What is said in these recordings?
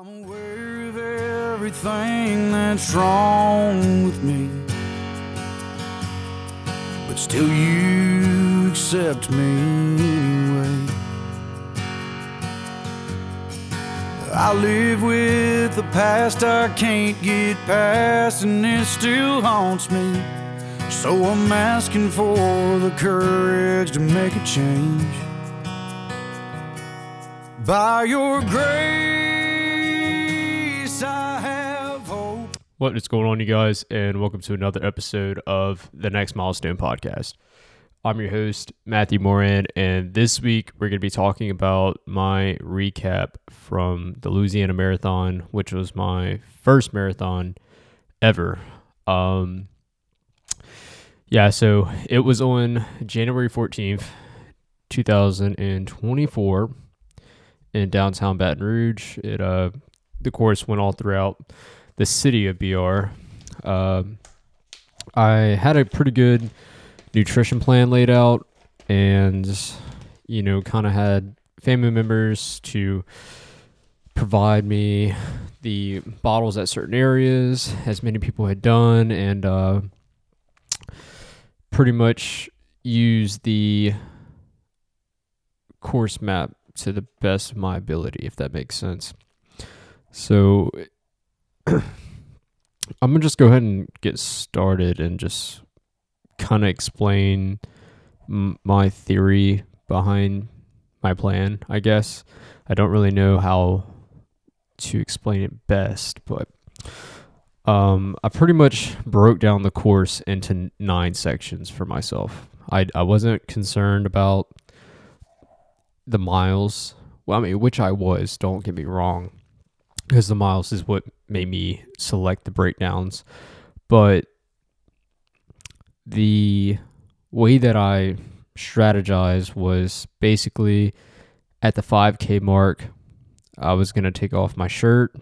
I'm aware of everything that's wrong with me. But still, you accept me anyway. I live with the past I can't get past, and it still haunts me. So I'm asking for the courage to make a change. By your grace, What is going on, you guys, and welcome to another episode of the Next Milestone Podcast. I'm your host, Matthew Moran, and this week we're going to be talking about my recap from the Louisiana Marathon, which was my first marathon ever. Um, yeah, so it was on January 14th, 2024 in downtown Baton Rouge. It uh the course went all throughout the city of BR. Um, I had a pretty good nutrition plan laid out, and you know, kind of had family members to provide me the bottles at certain areas, as many people had done, and uh, pretty much use the course map to the best of my ability, if that makes sense. So I'm gonna just go ahead and get started and just kind of explain m- my theory behind my plan. I guess I don't really know how to explain it best, but um, I pretty much broke down the course into nine sections for myself. I I wasn't concerned about the miles. Well, I mean, which I was. Don't get me wrong, because the miles is what made me select the breakdowns. But the way that I strategized was basically at the 5K mark, I was gonna take off my shirt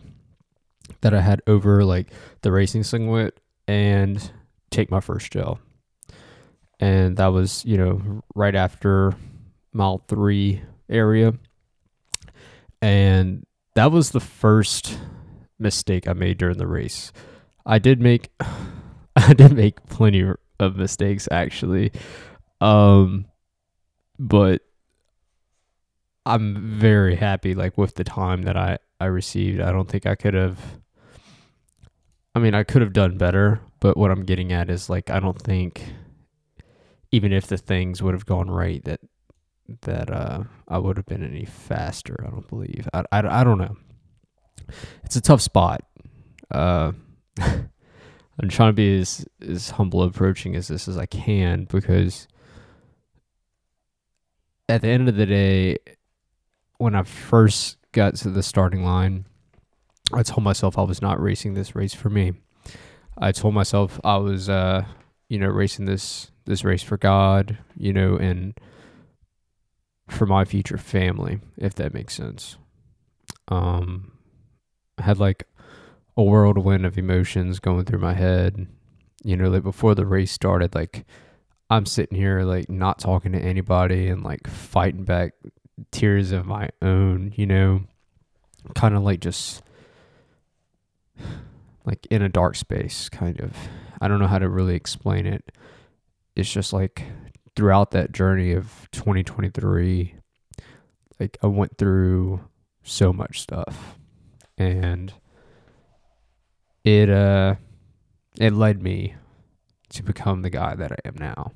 that I had over like the racing singlet and take my first gel. And that was, you know, right after mile three area. And that was the first mistake I made during the race. I did make I did make plenty of mistakes actually. Um but I'm very happy like with the time that I I received. I don't think I could have I mean, I could have done better, but what I'm getting at is like I don't think even if the things would have gone right that that uh I would have been any faster, I don't believe. I I, I don't know. It's a tough spot. Uh I'm trying to be as as humble approaching as this as I can because at the end of the day when I first got to the starting line, I told myself I was not racing this race for me. I told myself I was, uh, you know, racing this this race for God, you know, and for my future family, if that makes sense. Um, I had like a whirlwind of emotions going through my head. You know, like before the race started, like I'm sitting here like not talking to anybody and like fighting back tears of my own, you know, kind of like just like in a dark space, kind of. I don't know how to really explain it. It's just like throughout that journey of 2023, like I went through so much stuff and it, uh, it led me to become the guy that I am now.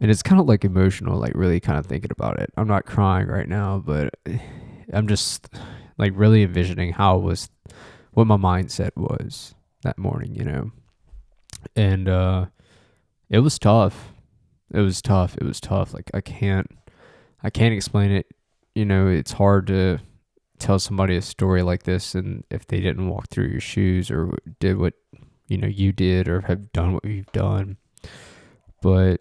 And it's kind of like emotional, like really kind of thinking about it. I'm not crying right now, but I'm just like really envisioning how it was what my mindset was that morning, you know. And uh it was tough. It was tough. It was tough. Like I can't I can't explain it. You know, it's hard to tell somebody a story like this and if they didn't walk through your shoes or did what you know you did or have done what you've done. But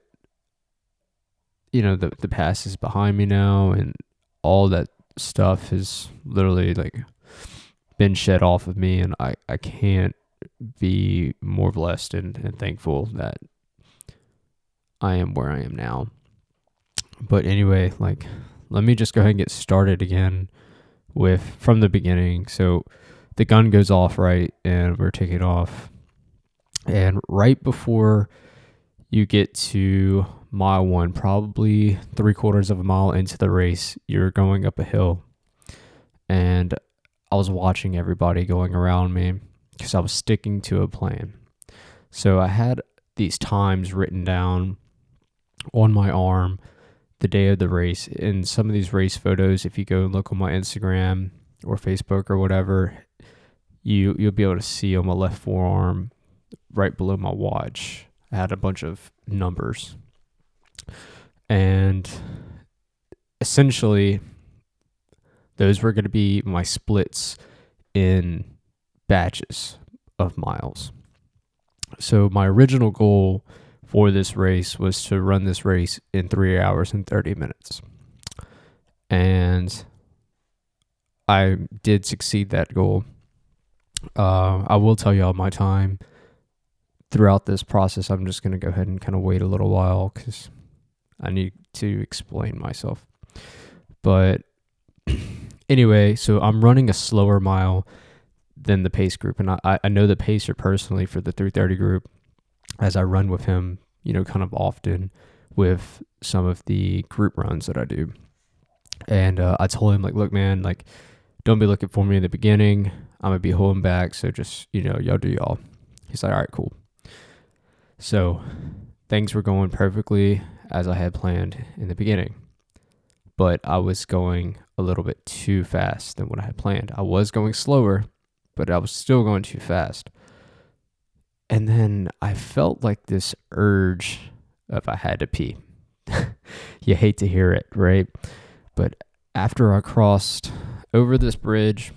you know, the the past is behind me now and all that stuff has literally like been shed off of me and I, I can't be more blessed and, and thankful that I am where I am now. But anyway, like let me just go ahead and get started again with from the beginning. So the gun goes off right, and we're taking off, and right before you get to mile one, probably three quarters of a mile into the race, you're going up a hill, and I was watching everybody going around me because I was sticking to a plan. So I had these times written down on my arm the day of the race. In some of these race photos, if you go and look on my Instagram or Facebook or whatever, you you'll be able to see on my left forearm, right below my watch, I had a bunch of numbers, and essentially, those were going to be my splits in batches of miles. So my original goal for this race was to run this race in three hours and 30 minutes. And I did succeed that goal. Uh, I will tell y'all my time throughout this process. I'm just going to go ahead and kind of wait a little while because I need to explain myself. But anyway, so I'm running a slower mile than the pace group. And I, I know the pacer personally for the 330 group as I run with him, you know, kind of often with some of the group runs that I do. And uh, I told him, like, look, man, like, don't be looking for me in the beginning. I'm going to be holding back. So just, you know, y'all do y'all. He's like, all right, cool. So things were going perfectly as I had planned in the beginning. But I was going a little bit too fast than what I had planned. I was going slower, but I was still going too fast. And then I felt like this urge of I had to pee. you hate to hear it, right? But after I crossed over this bridge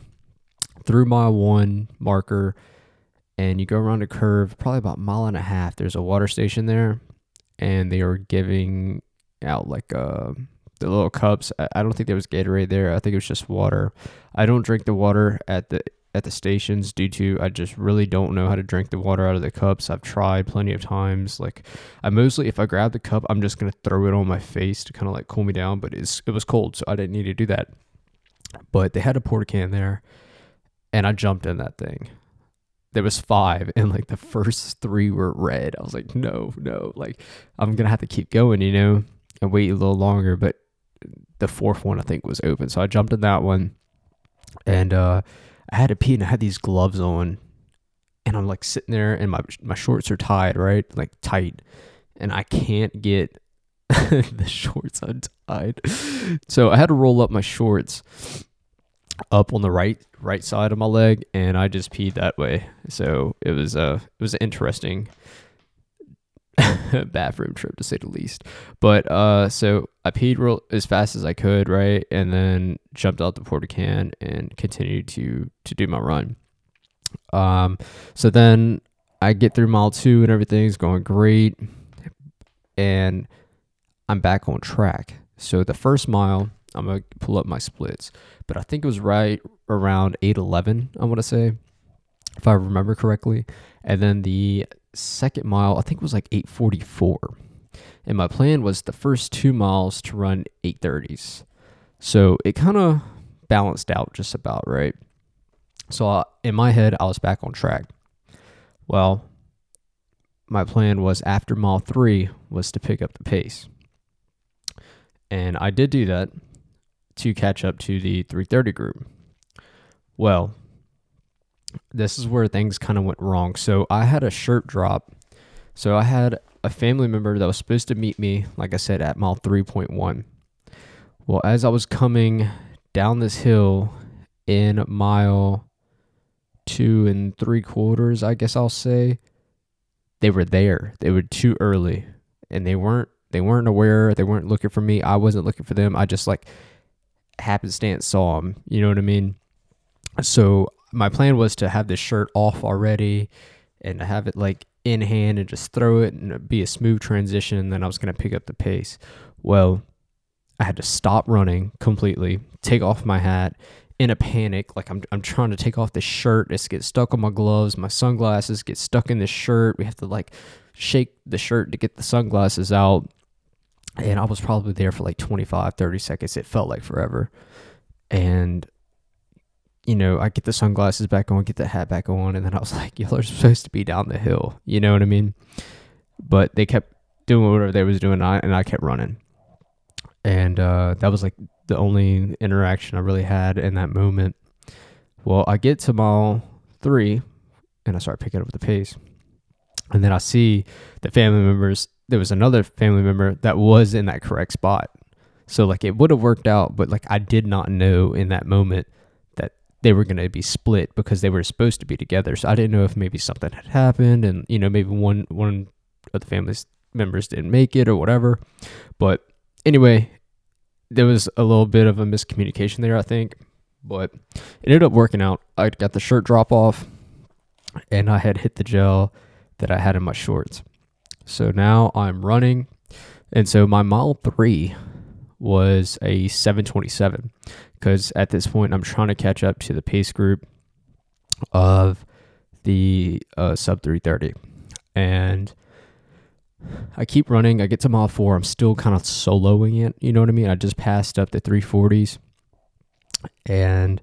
through my one marker and you go around a curve, probably about a mile and a half, there's a water station there and they were giving out like uh the little cups. I, don't think there was Gatorade there. I think it was just water. I don't drink the water at the at the stations due to I just really don't know how to drink the water out of the cups. I've tried plenty of times. Like I mostly if I grab the cup, I'm just gonna throw it on my face to kind of like cool me down. But it's it was cold, so I didn't need to do that. But they had a porta can there, and I jumped in that thing. There was five, and like the first three were red. I was like, no, no, like I'm gonna have to keep going, you know, and wait a little longer. But the fourth one I think was open, so I jumped in that one, and uh I had to pee and I had these gloves on and I'm like sitting there and my my shorts are tied, right? Like tight. And I can't get the shorts untied. So I had to roll up my shorts up on the right right side of my leg and I just peed that way. So it was uh it was interesting bathroom trip to say the least. But uh, so I peed real as fast as I could, right, and then jumped out the porta can and continued to to do my run. Um, so then I get through mile two and everything's going great, and I'm back on track. So the first mile, I'm gonna pull up my splits, but I think it was right around eight eleven. I want to say, if I remember correctly, and then the second mile, I think it was like 844. And my plan was the first two miles to run 830s. So it kind of balanced out just about, right? So uh, in my head, I was back on track. Well, my plan was after mile three was to pick up the pace. And I did do that to catch up to the 330 group. Well, this is where things kind of went wrong. So I had a shirt drop. So I had a family member that was supposed to meet me, like I said, at mile 3.1. Well, as I was coming down this hill in mile two and three quarters, I guess I'll say, they were there. They were too early, and they weren't. They weren't aware. They weren't looking for me. I wasn't looking for them. I just like happenstance saw them. You know what I mean? So my plan was to have this shirt off already and have it like in hand and just throw it and be a smooth transition and then I was going to pick up the pace. Well, I had to stop running completely, take off my hat in a panic. Like I'm, I'm trying to take off the shirt. It's get stuck on my gloves. My sunglasses get stuck in the shirt. We have to like shake the shirt to get the sunglasses out. And I was probably there for like 25, 30 seconds. It felt like forever. And you know, I get the sunglasses back on, get the hat back on, and then I was like, y'all are supposed to be down the hill. You know what I mean? But they kept doing whatever they was doing, and I kept running. And uh, that was like the only interaction I really had in that moment. Well, I get to mile three, and I start picking up the pace. And then I see the family members. There was another family member that was in that correct spot. So like it would have worked out, but like I did not know in that moment they were going to be split because they were supposed to be together. So I didn't know if maybe something had happened and you know maybe one one of the family's members didn't make it or whatever. But anyway, there was a little bit of a miscommunication there, I think, but it ended up working out. I got the shirt drop off and I had hit the gel that I had in my shorts. So now I'm running. And so my mile 3 was a 727 because at this point I'm trying to catch up to the pace group of the uh, sub 330. And I keep running. I get to mile four. I'm still kind of soloing it. You know what I mean? I just passed up the 340s and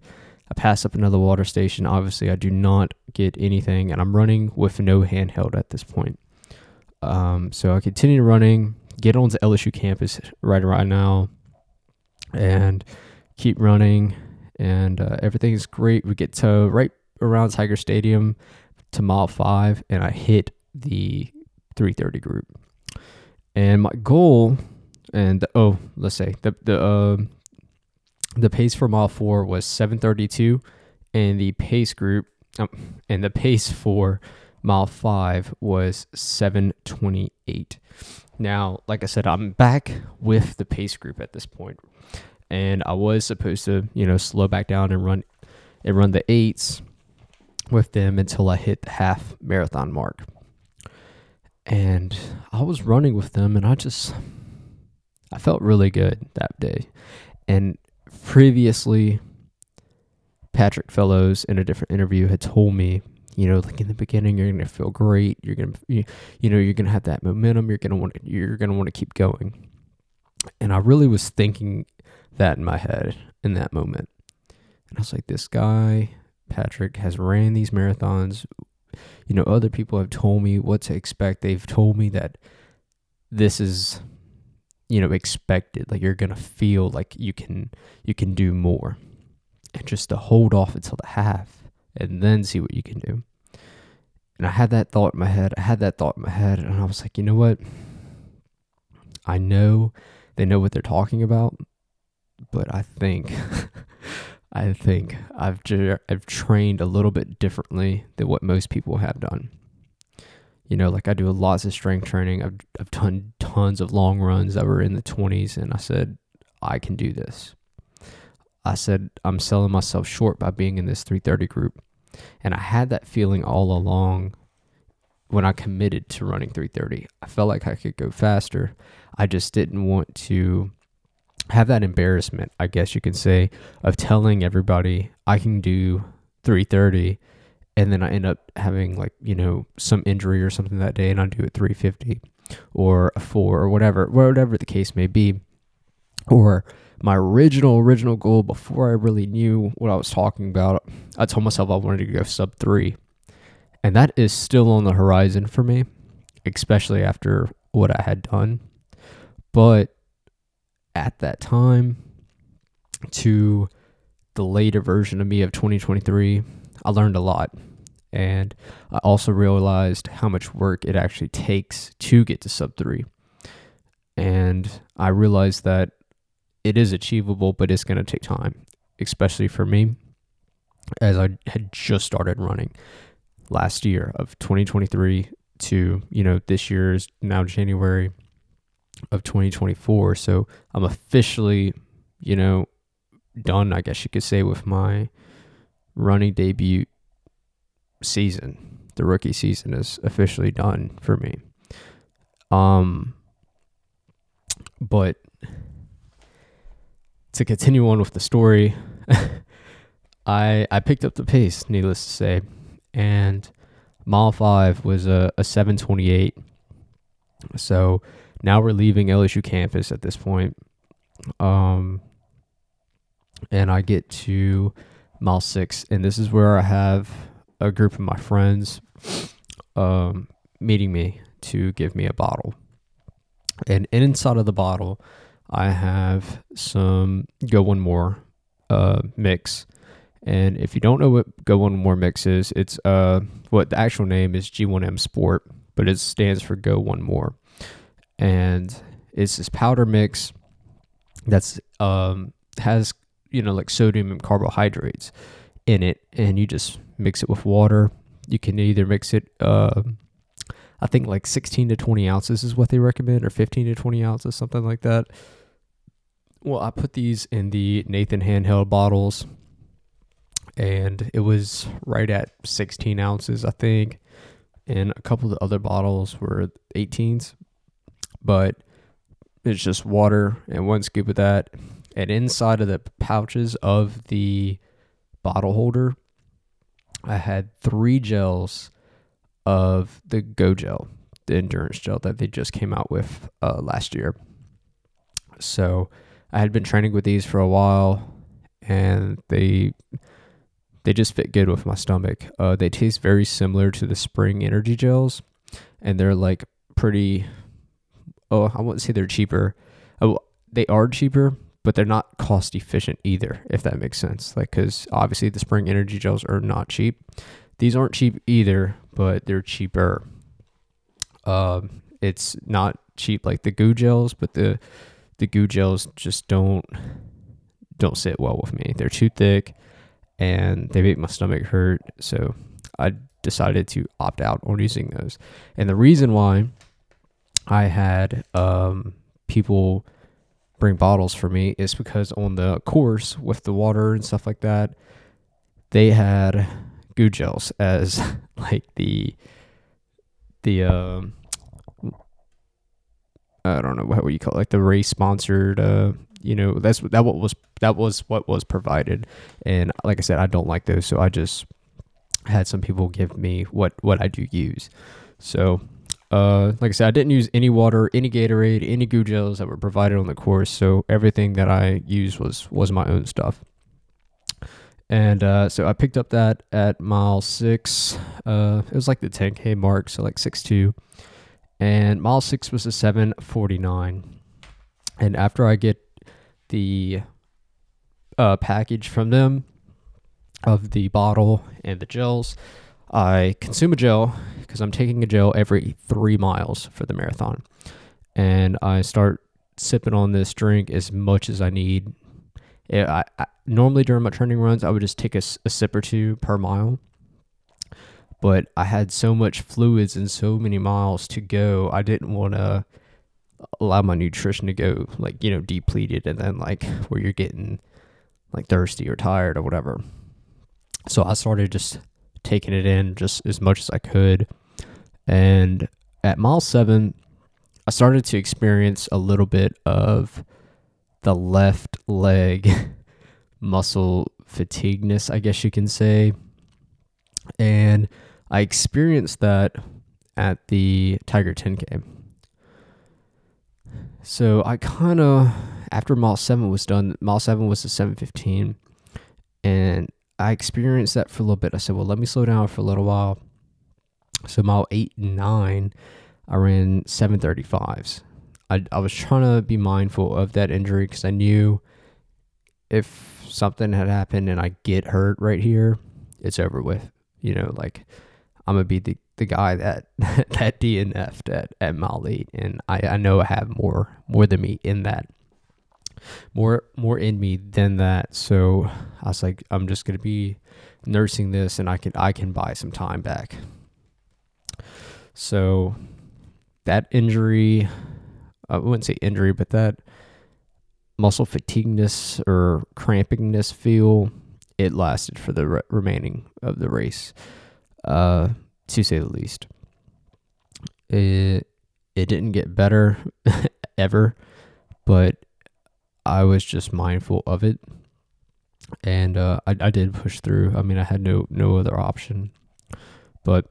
I pass up another water station. Obviously, I do not get anything, and I'm running with no handheld at this point. Um, so I continue running, get onto LSU campus right around now, and keep running, and uh, everything is great. We get to right around Tiger Stadium to mile five, and I hit the 330 group. And my goal, and the, oh, let's say the the uh, the pace for mile four was 732, and the pace group, um, and the pace for mile five was 728. Now, like I said, I'm back with the pace group at this point, and I was supposed to, you know, slow back down and run and run the eights with them until I hit the half marathon mark. And I was running with them and I just I felt really good that day. And previously Patrick Fellows in a different interview had told me, you know, like in the beginning you're going to feel great, you're going to you, you know, you're going to have that momentum, you're going to want you're going to want to keep going. And I really was thinking that in my head in that moment. And I was like, this guy, Patrick, has ran these marathons. You know, other people have told me what to expect. They've told me that this is, you know, expected. Like you're gonna feel like you can you can do more. And just to hold off until the half and then see what you can do. And I had that thought in my head. I had that thought in my head, and I was like, you know what? I know they know what they're talking about, but I think I think I've I've trained a little bit differently than what most people have done. You know, like I do lots of strength training. I've I've done tons of long runs that were in the 20s and I said I can do this. I said I'm selling myself short by being in this 330 group. And I had that feeling all along when I committed to running 330. I felt like I could go faster. I just didn't want to have that embarrassment, I guess you can say, of telling everybody I can do 330 and then I end up having like, you know, some injury or something that day and I do it 350 or a 4 or whatever, whatever the case may be. Or my original original goal before I really knew what I was talking about, I told myself I wanted to go sub 3. And that is still on the horizon for me, especially after what I had done. But at that time to the later version of me of 2023, I learned a lot. And I also realized how much work it actually takes to get to sub three. And I realized that it is achievable, but it's going to take time, especially for me, as I had just started running last year of 2023 to, you know, this year is now January of 2024. So I'm officially, you know, done, I guess you could say, with my running debut season. The rookie season is officially done for me. Um, but to continue on with the story, I I picked up the pace, needless to say, and mile five was a, a 728. So now we're leaving LSU campus at this point. Um, and I get to mile six, and this is where I have a group of my friends um, meeting me to give me a bottle. And inside of the bottle, I have some Go One More uh, mix. And if you don't know what Go One More mix is, it's uh what the actual name is G1M Sport, but it stands for Go One More. And it's this powder mix that's um has you know like sodium and carbohydrates in it, and you just mix it with water. You can either mix it. Uh, I think like 16 to 20 ounces is what they recommend, or 15 to 20 ounces, something like that. Well, I put these in the Nathan handheld bottles, and it was right at 16 ounces, I think. And a couple of the other bottles were 18s, but it's just water and one scoop of that. And inside of the pouches of the bottle holder, I had three gels of the Go Gel, the endurance gel that they just came out with uh, last year. So I had been training with these for a while, and they they just fit good with my stomach. Uh, they taste very similar to the Spring Energy gels, and they're like pretty. Oh, I wouldn't say they're cheaper. Oh, they are cheaper, but they're not cost efficient either, if that makes sense. Like, because obviously the Spring Energy gels are not cheap. These aren't cheap either, but they're cheaper. Um, it's not cheap like the GU gels, but the the GU gels just don't don't sit well with me. They're too thick and they make my stomach hurt. So I decided to opt out on using those. And the reason why I had um, people bring bottles for me is because on the course with the water and stuff like that, they had GU gels as like the the um I don't know what you call it, like the race sponsored. Uh, you know, that's that what was that was what was provided, and like I said, I don't like those, so I just had some people give me what what I do use. So, uh, like I said, I didn't use any water, any Gatorade, any GU gels that were provided on the course. So everything that I used was was my own stuff. And uh, so I picked up that at mile six. Uh, it was like the 10k mark, so like six two and mile six was a 749 and after i get the uh, package from them of the bottle and the gels i consume a gel because i'm taking a gel every three miles for the marathon and i start sipping on this drink as much as i need eh, I, I normally during my training runs i would just take a, a sip or two per mile but I had so much fluids and so many miles to go. I didn't want to allow my nutrition to go like, you know, depleted and then like where you're getting like thirsty or tired or whatever. So I started just taking it in just as much as I could. And at mile seven, I started to experience a little bit of the left leg muscle fatigueness, I guess you can say. And I experienced that at the Tiger 10K. So I kind of, after mile 7 was done, mile 7 was a 715. And I experienced that for a little bit. I said, well, let me slow down for a little while. So mile 8 and 9, I ran 735s. I, I was trying to be mindful of that injury because I knew if something had happened and I get hurt right here, it's over with. You know, like I'm gonna be the, the guy that that DNF'd at, at mile eight, and I, I know I have more more than me in that, more more in me than that. So I was like, I'm just gonna be nursing this, and I can I can buy some time back. So that injury, I wouldn't say injury, but that muscle fatigueness or crampingness feel, it lasted for the re- remaining of the race uh, to say the least. It it didn't get better ever, but I was just mindful of it, and uh, I I did push through. I mean, I had no no other option, but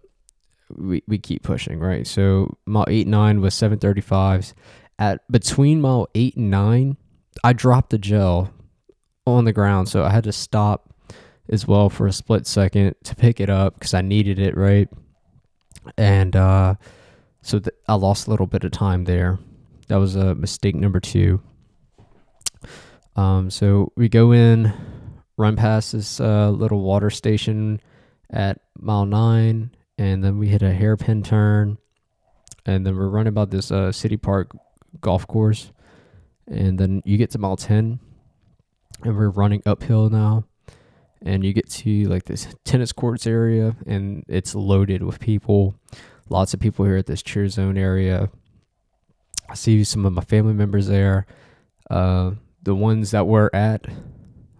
we we keep pushing, right? So mile eight nine was seven thirty fives. At between mile eight and nine, I dropped the gel on the ground, so I had to stop as well for a split second to pick it up because I needed it, right? And uh, so th- I lost a little bit of time there. That was a mistake number two. Um, so we go in, run past this uh, little water station at mile nine, and then we hit a hairpin turn, and then we're running about this uh, city park golf course, and then you get to mile ten, and we're running uphill now, and you get to like this tennis courts area, and it's loaded with people, lots of people here at this cheer zone area. I see some of my family members there. Uh, the ones that were at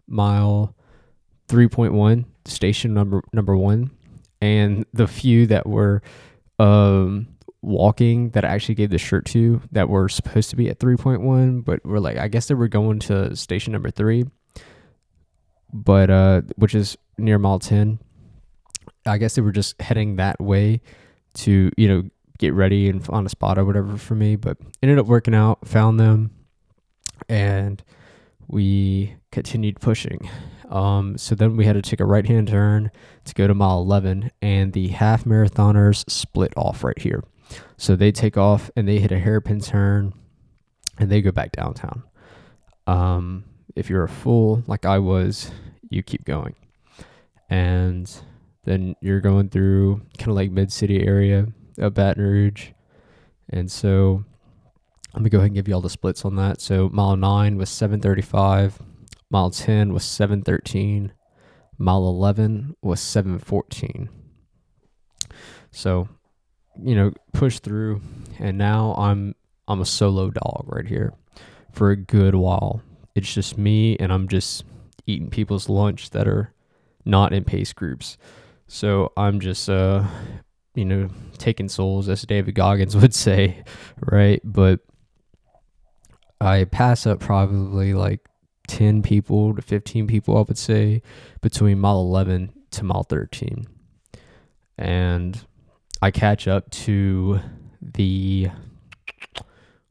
mile 3.1 station number number 1 and the few that were um walking that I actually gave the shirt to that were supposed to be at 3.1 but were like I guess they were going to station number 3 but uh which is near mile 10 I guess they were just heading that way to you know get ready and on a spot or whatever for me but ended up working out found them and we continued pushing. Um, so then we had to take a right hand turn to go to mile 11, and the half marathoners split off right here. So they take off and they hit a hairpin turn and they go back downtown. Um, if you're a fool like I was, you keep going. And then you're going through kind of like mid city area of Baton Rouge. And so let me go ahead and give you all the splits on that. So mile 9 was 735, mile 10 was 713, mile 11 was 714. So, you know, push through and now I'm I'm a solo dog right here for a good while. It's just me and I'm just eating people's lunch that are not in pace groups. So I'm just uh you know, taking souls as David Goggins would say, right? But I pass up probably like 10 people to 15 people, I would say, between mile 11 to mile 13. And I catch up to the,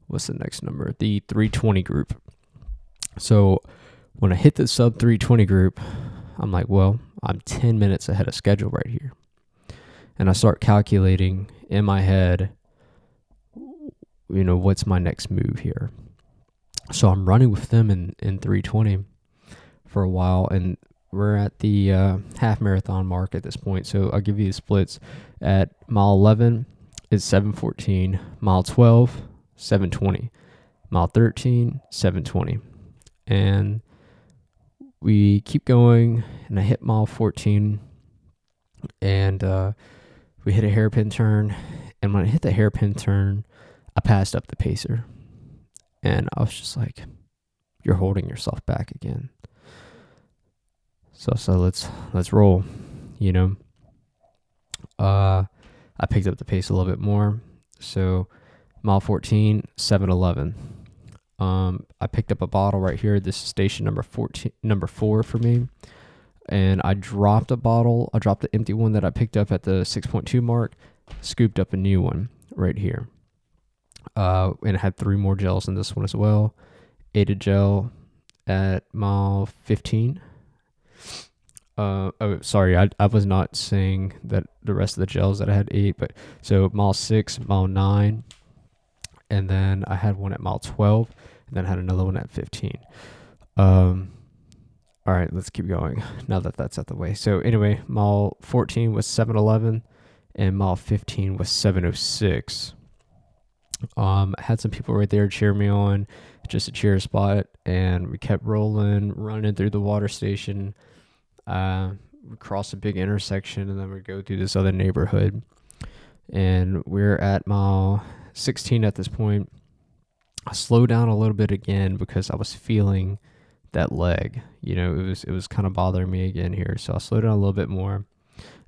what's the next number? The 320 group. So when I hit the sub 320 group, I'm like, well, I'm 10 minutes ahead of schedule right here. And I start calculating in my head, you know, what's my next move here? So I'm running with them in, in 320 for a while, and we're at the uh, half marathon mark at this point. So I'll give you the splits. At mile 11 is 714, mile 12, 720, mile 13, 720. And we keep going, and I hit mile 14, and uh, we hit a hairpin turn. And when I hit the hairpin turn, I passed up the pacer. And I was just like, you're holding yourself back again. So so let's let's roll, you know. Uh I picked up the pace a little bit more. So mile 14, 711. Um I picked up a bottle right here. This is station number 14 number 4 for me. And I dropped a bottle. I dropped the empty one that I picked up at the 6.2 mark, scooped up a new one right here. Uh, and I had three more gels in this one as well. Ate a gel at mile 15. Uh, oh, sorry, I, I was not saying that the rest of the gels that I had eight, but so mile six, mile nine, and then I had one at mile 12, and then I had another one at 15. Um, all right, let's keep going now that that's out the way. So, anyway, mile 14 was 711, and mile 15 was 706. Um, had some people right there cheer me on, just a cheer spot, and we kept rolling, running through the water station. Uh, we crossed a big intersection, and then we go through this other neighborhood, and we're at mile 16 at this point. I slowed down a little bit again because I was feeling that leg. You know, it was it was kind of bothering me again here, so I slowed down a little bit more.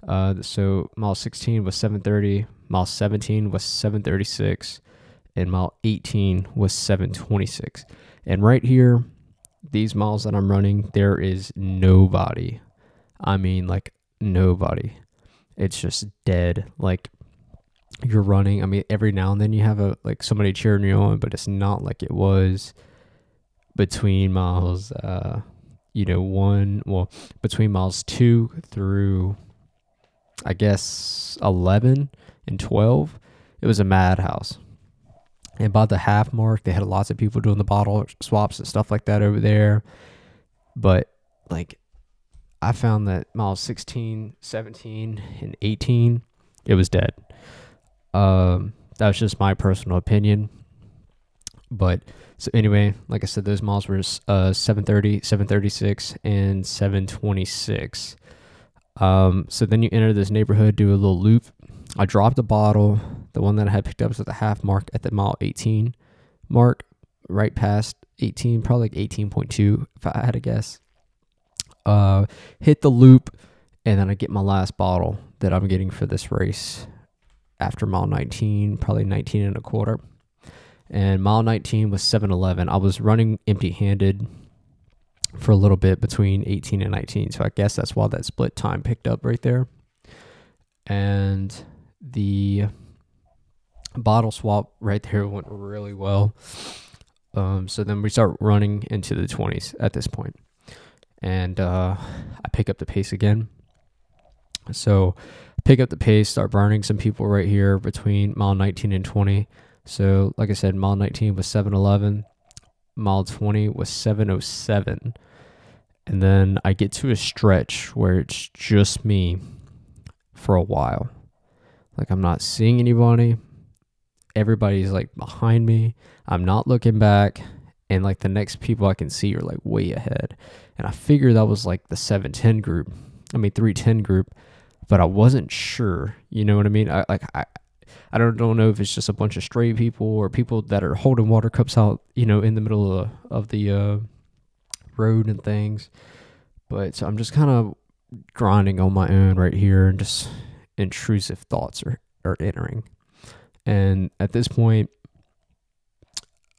Uh, so mile 16 was 7:30, mile 17 was 7:36, and mile 18 was 726. And right here, these miles that I'm running, there is nobody. I mean, like nobody. It's just dead. Like you're running. I mean, every now and then you have a like somebody cheering you on, but it's not like it was between miles, uh, you know, one, well, between miles two through, I guess, 11 and 12, it was a madhouse. And by the half mark, they had lots of people doing the bottle swaps and stuff like that over there. But, like, I found that miles 16, 17, and 18, it was dead. Um, that was just my personal opinion. But so anyway, like I said, those miles were uh 730, 736, and 726. Um, so then you enter this neighborhood, do a little loop. I dropped a bottle, the one that I had picked up was at the half mark at the mile 18 mark, right past 18, probably like 18.2 if I had to guess. Uh, hit the loop, and then I get my last bottle that I'm getting for this race after mile 19, probably 19 and a quarter. And mile 19 was 711. I was running empty handed for a little bit between 18 and 19. So I guess that's why that split time picked up right there. And the bottle swap right there went really well. Um, so then we start running into the 20s at this point. And uh, I pick up the pace again. So pick up the pace, start burning some people right here between mile 19 and 20. So, like I said, mile 19 was 711, mile 20 was 707. And then I get to a stretch where it's just me for a while. Like, I'm not seeing anybody. Everybody's like behind me. I'm not looking back. And like the next people I can see are like way ahead. And I figure that was like the 710 group. I mean, 310 group but I wasn't sure. You know what I mean? I like I I don't don't know if it's just a bunch of stray people or people that are holding water cups out, you know, in the middle of the, of the uh, road and things. But so I'm just kind of grinding on my own right here, and just intrusive thoughts are are entering. And at this point,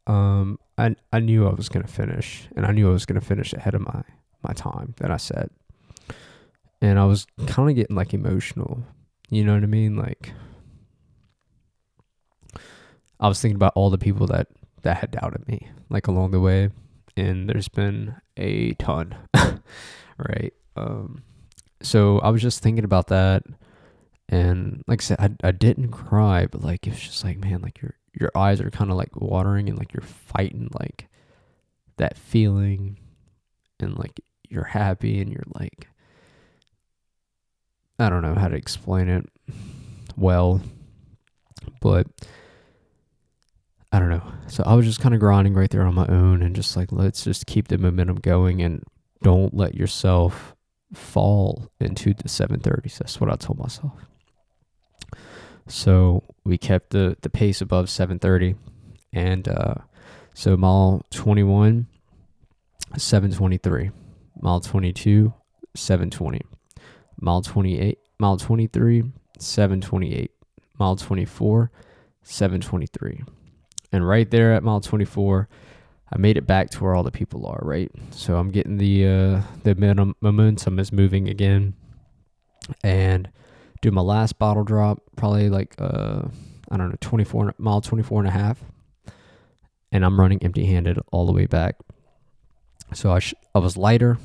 um, I I knew I was gonna finish, and I knew I was gonna finish ahead of my my time that I set and I was kind of getting like emotional. You know what I mean? Like I was thinking about all the people that that had doubted me like along the way and there's been a ton. right? Um so I was just thinking about that and like I said I I didn't cry, but like it's just like man, like your your eyes are kind of like watering and like you're fighting like that feeling and like you're happy and you're like I don't know how to explain it well, but I don't know. So I was just kind of grinding right there on my own and just like, let's just keep the momentum going and don't let yourself fall into the 730s. That's what I told myself. So we kept the, the pace above 730. And uh, so mile 21, 723. Mile 22, 720 mile 28, mile 23, 728, mile 24, 723. And right there at mile 24, I made it back to where all the people are, right? So I'm getting the uh, the momentum is moving again. And do my last bottle drop, probably like uh I don't know, 24 mile 24 and a half. And I'm running empty-handed all the way back. So I sh- I was lighter,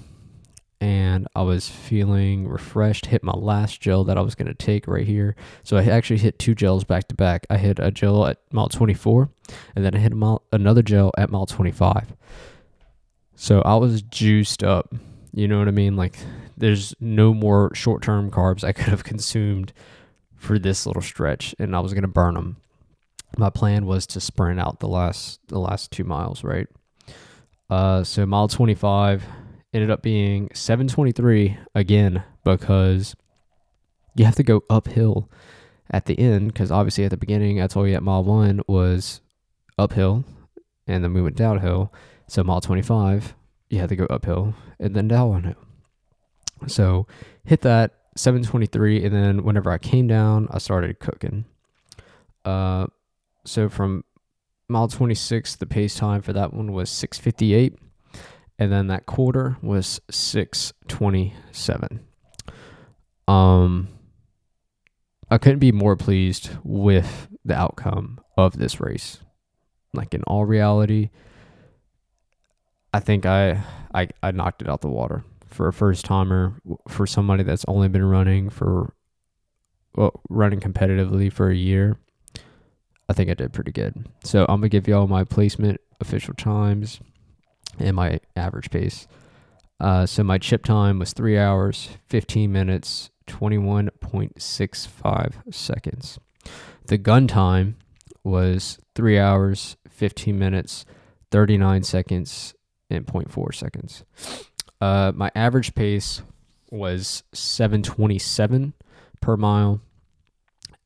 and I was feeling refreshed. Hit my last gel that I was going to take right here. So I actually hit two gels back to back. I hit a gel at mile 24, and then I hit mile, another gel at mile 25. So I was juiced up. You know what I mean? Like, there's no more short term carbs I could have consumed for this little stretch, and I was to burn them. My plan was to sprint out the last the last two miles, right? Uh, so mile 25 ended up being 723 again because you have to go uphill at the end because obviously at the beginning I told you at mile one was uphill and then we went downhill. So mile 25 you had to go uphill and then downhill. So hit that 723 and then whenever I came down I started cooking. Uh, so from mile 26 the pace time for that one was 658 and then that quarter was 627 um i couldn't be more pleased with the outcome of this race. Like in all reality I think I, I I knocked it out the water for a first timer for somebody that's only been running for well running competitively for a year. I think I did pretty good. So I'm gonna give y'all my placement, official times, and my average pace. Uh, so my chip time was three hours, 15 minutes, 21.65 seconds. The gun time was three hours, 15 minutes, 39 seconds, and 0.4 seconds. Uh, my average pace was 727 per mile,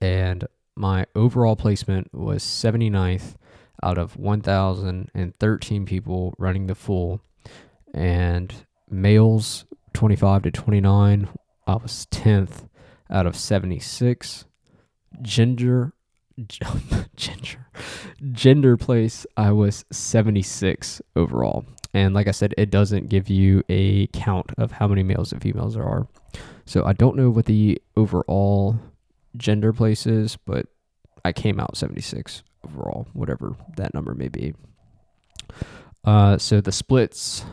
and my overall placement was 79th out of 1,013 people running the full. And males 25 to 29 i was 10th out of 76 gender gender gender place i was 76 overall and like i said it doesn't give you a count of how many males and females there are so i don't know what the overall gender place is but i came out 76 overall whatever that number may be uh, so the splits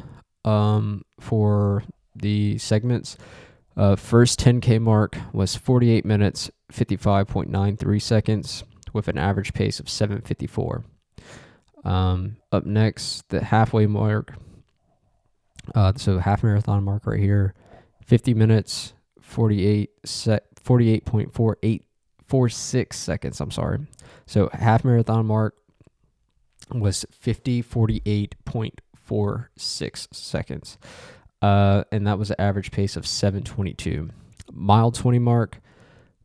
um, for the segments. Uh, first 10K mark was 48 minutes, 55.93 seconds, with an average pace of 754. Um, up next, the halfway mark. Uh, so half marathon mark right here, 50 minutes, 48 set, 48.4846 seconds. I'm sorry. So half marathon mark was 50 four six seconds. Uh, and that was an average pace of 722. Mile 20 mark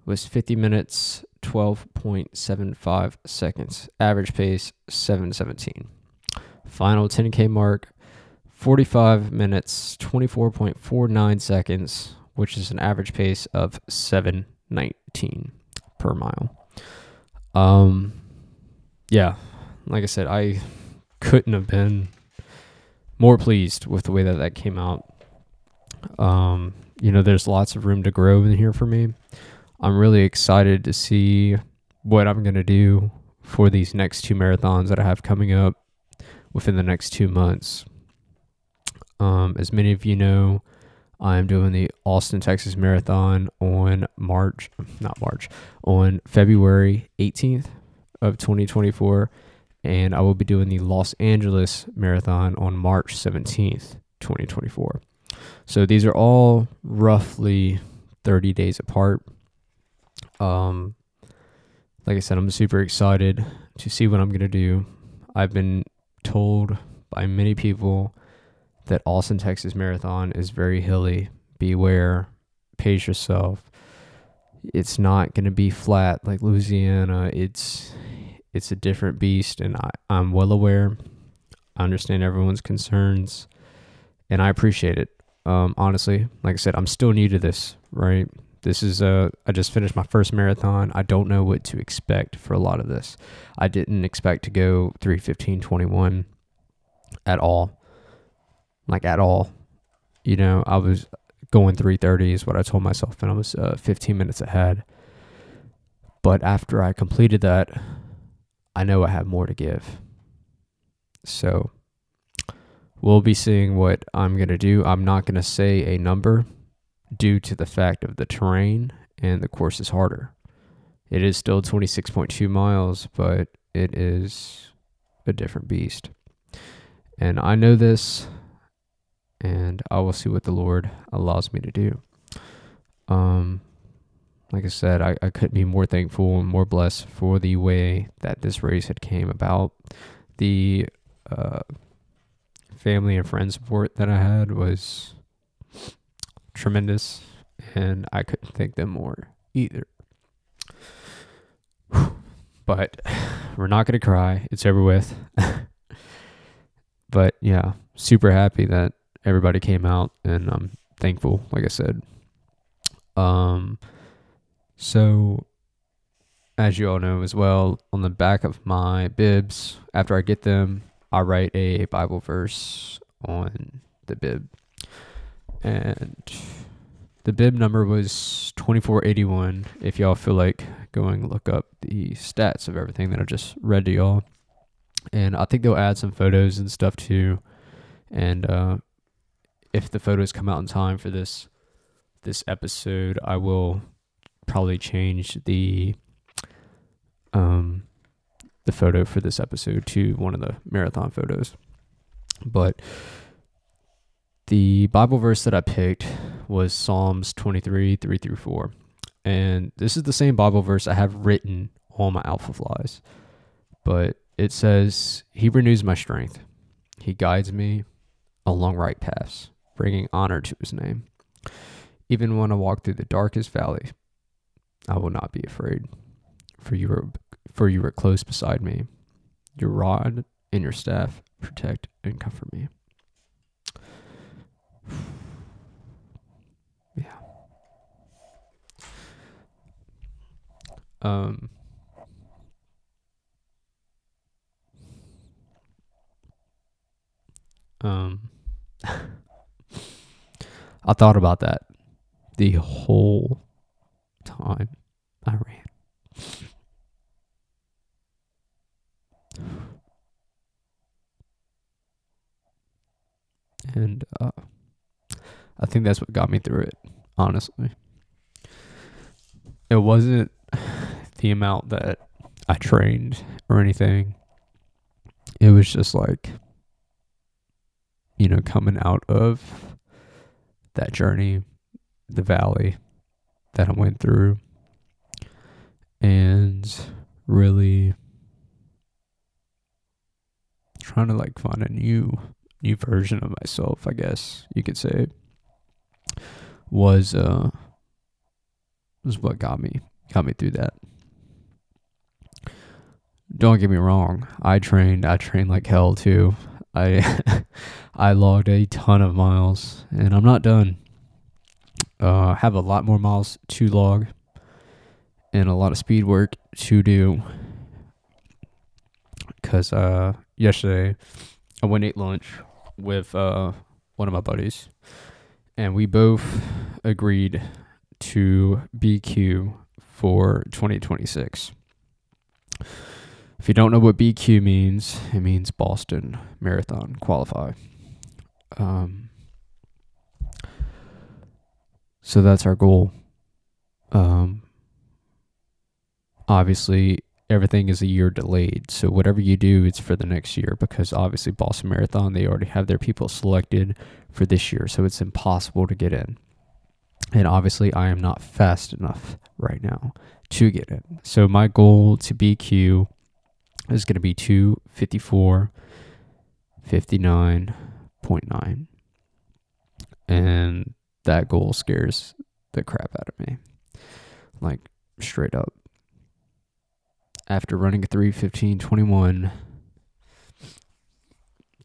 was 50 minutes, 12.75 seconds. Average pace 717. Final 10K mark 45 minutes, 24.49 seconds, which is an average pace of 719 per mile. Um, yeah, like I said, I couldn't have been more pleased with the way that that came out. Um, you know, there's lots of room to grow in here for me. I'm really excited to see what I'm going to do for these next two marathons that I have coming up within the next two months. Um, as many of you know, I'm doing the Austin, Texas Marathon on March, not March, on February 18th of 2024 and I will be doing the Los Angeles Marathon on March 17th, 2024. So these are all roughly 30 days apart. Um, like I said, I'm super excited to see what I'm going to do. I've been told by many people that Austin, Texas Marathon is very hilly. Beware, pace yourself. It's not going to be flat like Louisiana. It's it's a different beast, and I, I'm well aware. I understand everyone's concerns, and I appreciate it. Um, honestly, like I said, I'm still new to this, right? This is a, I just finished my first marathon. I don't know what to expect for a lot of this. I didn't expect to go 315.21 at all. Like, at all. You know, I was going 330 is what I told myself, and I was uh, 15 minutes ahead. But after I completed that, I know I have more to give. So we'll be seeing what I'm going to do. I'm not going to say a number due to the fact of the terrain and the course is harder. It is still 26.2 miles, but it is a different beast. And I know this, and I will see what the Lord allows me to do. Um, like I said, I, I couldn't be more thankful and more blessed for the way that this race had came about. The uh, family and friend support that I had was tremendous, and I couldn't thank them more either. But we're not going to cry. It's over with. but yeah, super happy that everybody came out, and I'm thankful, like I said. Um, so, as you all know as well, on the back of my bibs, after I get them, I write a Bible verse on the bib. And the bib number was 2481. If y'all feel like going look up the stats of everything that I just read to y'all. And I think they'll add some photos and stuff too And uh, if the photos come out in time for this this episode, I will probably change the um the photo for this episode to one of the marathon photos. But the Bible verse that I picked was Psalms 23, 3 through 4. And this is the same Bible verse I have written on my Alpha Flies. But it says, He renews my strength. He guides me along right paths, bringing honor to His name. Even when I walk through the darkest valley, I will not be afraid, for you are for you are close beside me. Your rod and your staff protect and comfort me. yeah. Um Um I thought about that the whole time I ran. And uh, I think that's what got me through it, honestly. It wasn't the amount that I trained or anything. It was just like, you know, coming out of that journey, the valley that I went through, and really trying to like find a new new version of myself, I guess you could say, was uh was what got me got me through that. Don't get me wrong, I trained I trained like hell too. I I logged a ton of miles and I'm not done. Uh have a lot more miles to log and a lot of speed work to do cuz uh yesterday I went ate lunch with uh, one of my buddies, and we both agreed to BQ for 2026. If you don't know what BQ means, it means Boston Marathon Qualify. Um, so that's our goal. Um, obviously, everything is a year delayed. So whatever you do, it's for the next year because obviously Boston Marathon, they already have their people selected for this year. So it's impossible to get in. And obviously I am not fast enough right now to get in. So my goal to BQ is going to be 254 59.9. And that goal scares the crap out of me. Like straight up after running a 315.21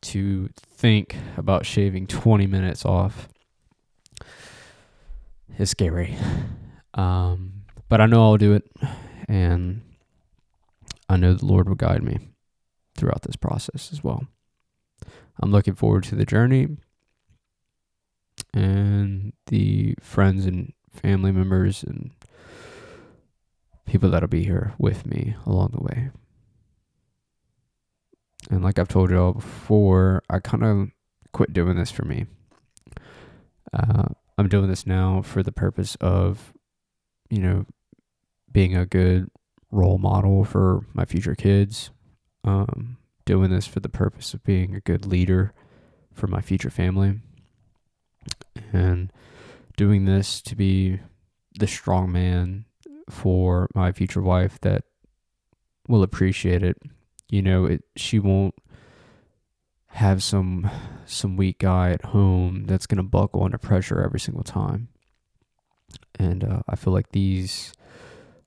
to think about shaving 20 minutes off is scary. Um, but I know I'll do it, and I know the Lord will guide me throughout this process as well. I'm looking forward to the journey and the friends and family members and people that'll be here with me along the way. And like I've told y'all before, I kind of quit doing this for me. Uh, I'm doing this now for the purpose of, you know, being a good role model for my future kids. Um, doing this for the purpose of being a good leader for my future family. And doing this to be the strong man for my future wife that will appreciate it. You know, it she won't have some some weak guy at home that's gonna buckle under pressure every single time. And uh, I feel like these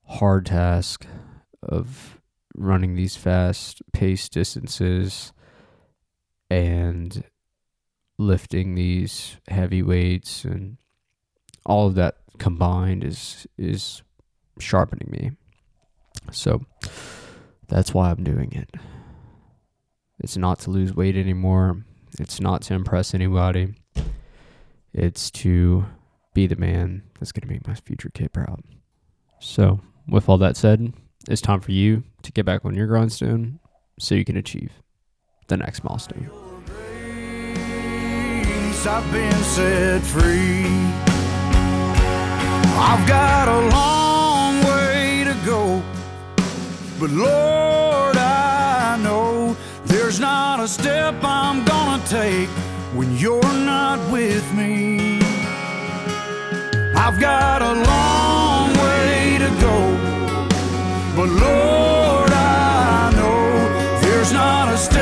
hard tasks of running these fast pace distances and lifting these heavy weights and all of that combined is is sharpening me. So that's why I'm doing it. It's not to lose weight anymore. It's not to impress anybody. It's to be the man that's going to make my future kid proud. So, with all that said, it's time for you to get back on your grindstone so you can achieve the next milestone. I've been set free. I've got a long go. But Lord, I know there's not a step I'm gonna take when you're not with me. I've got a long way to go, but Lord, I know there's not a step.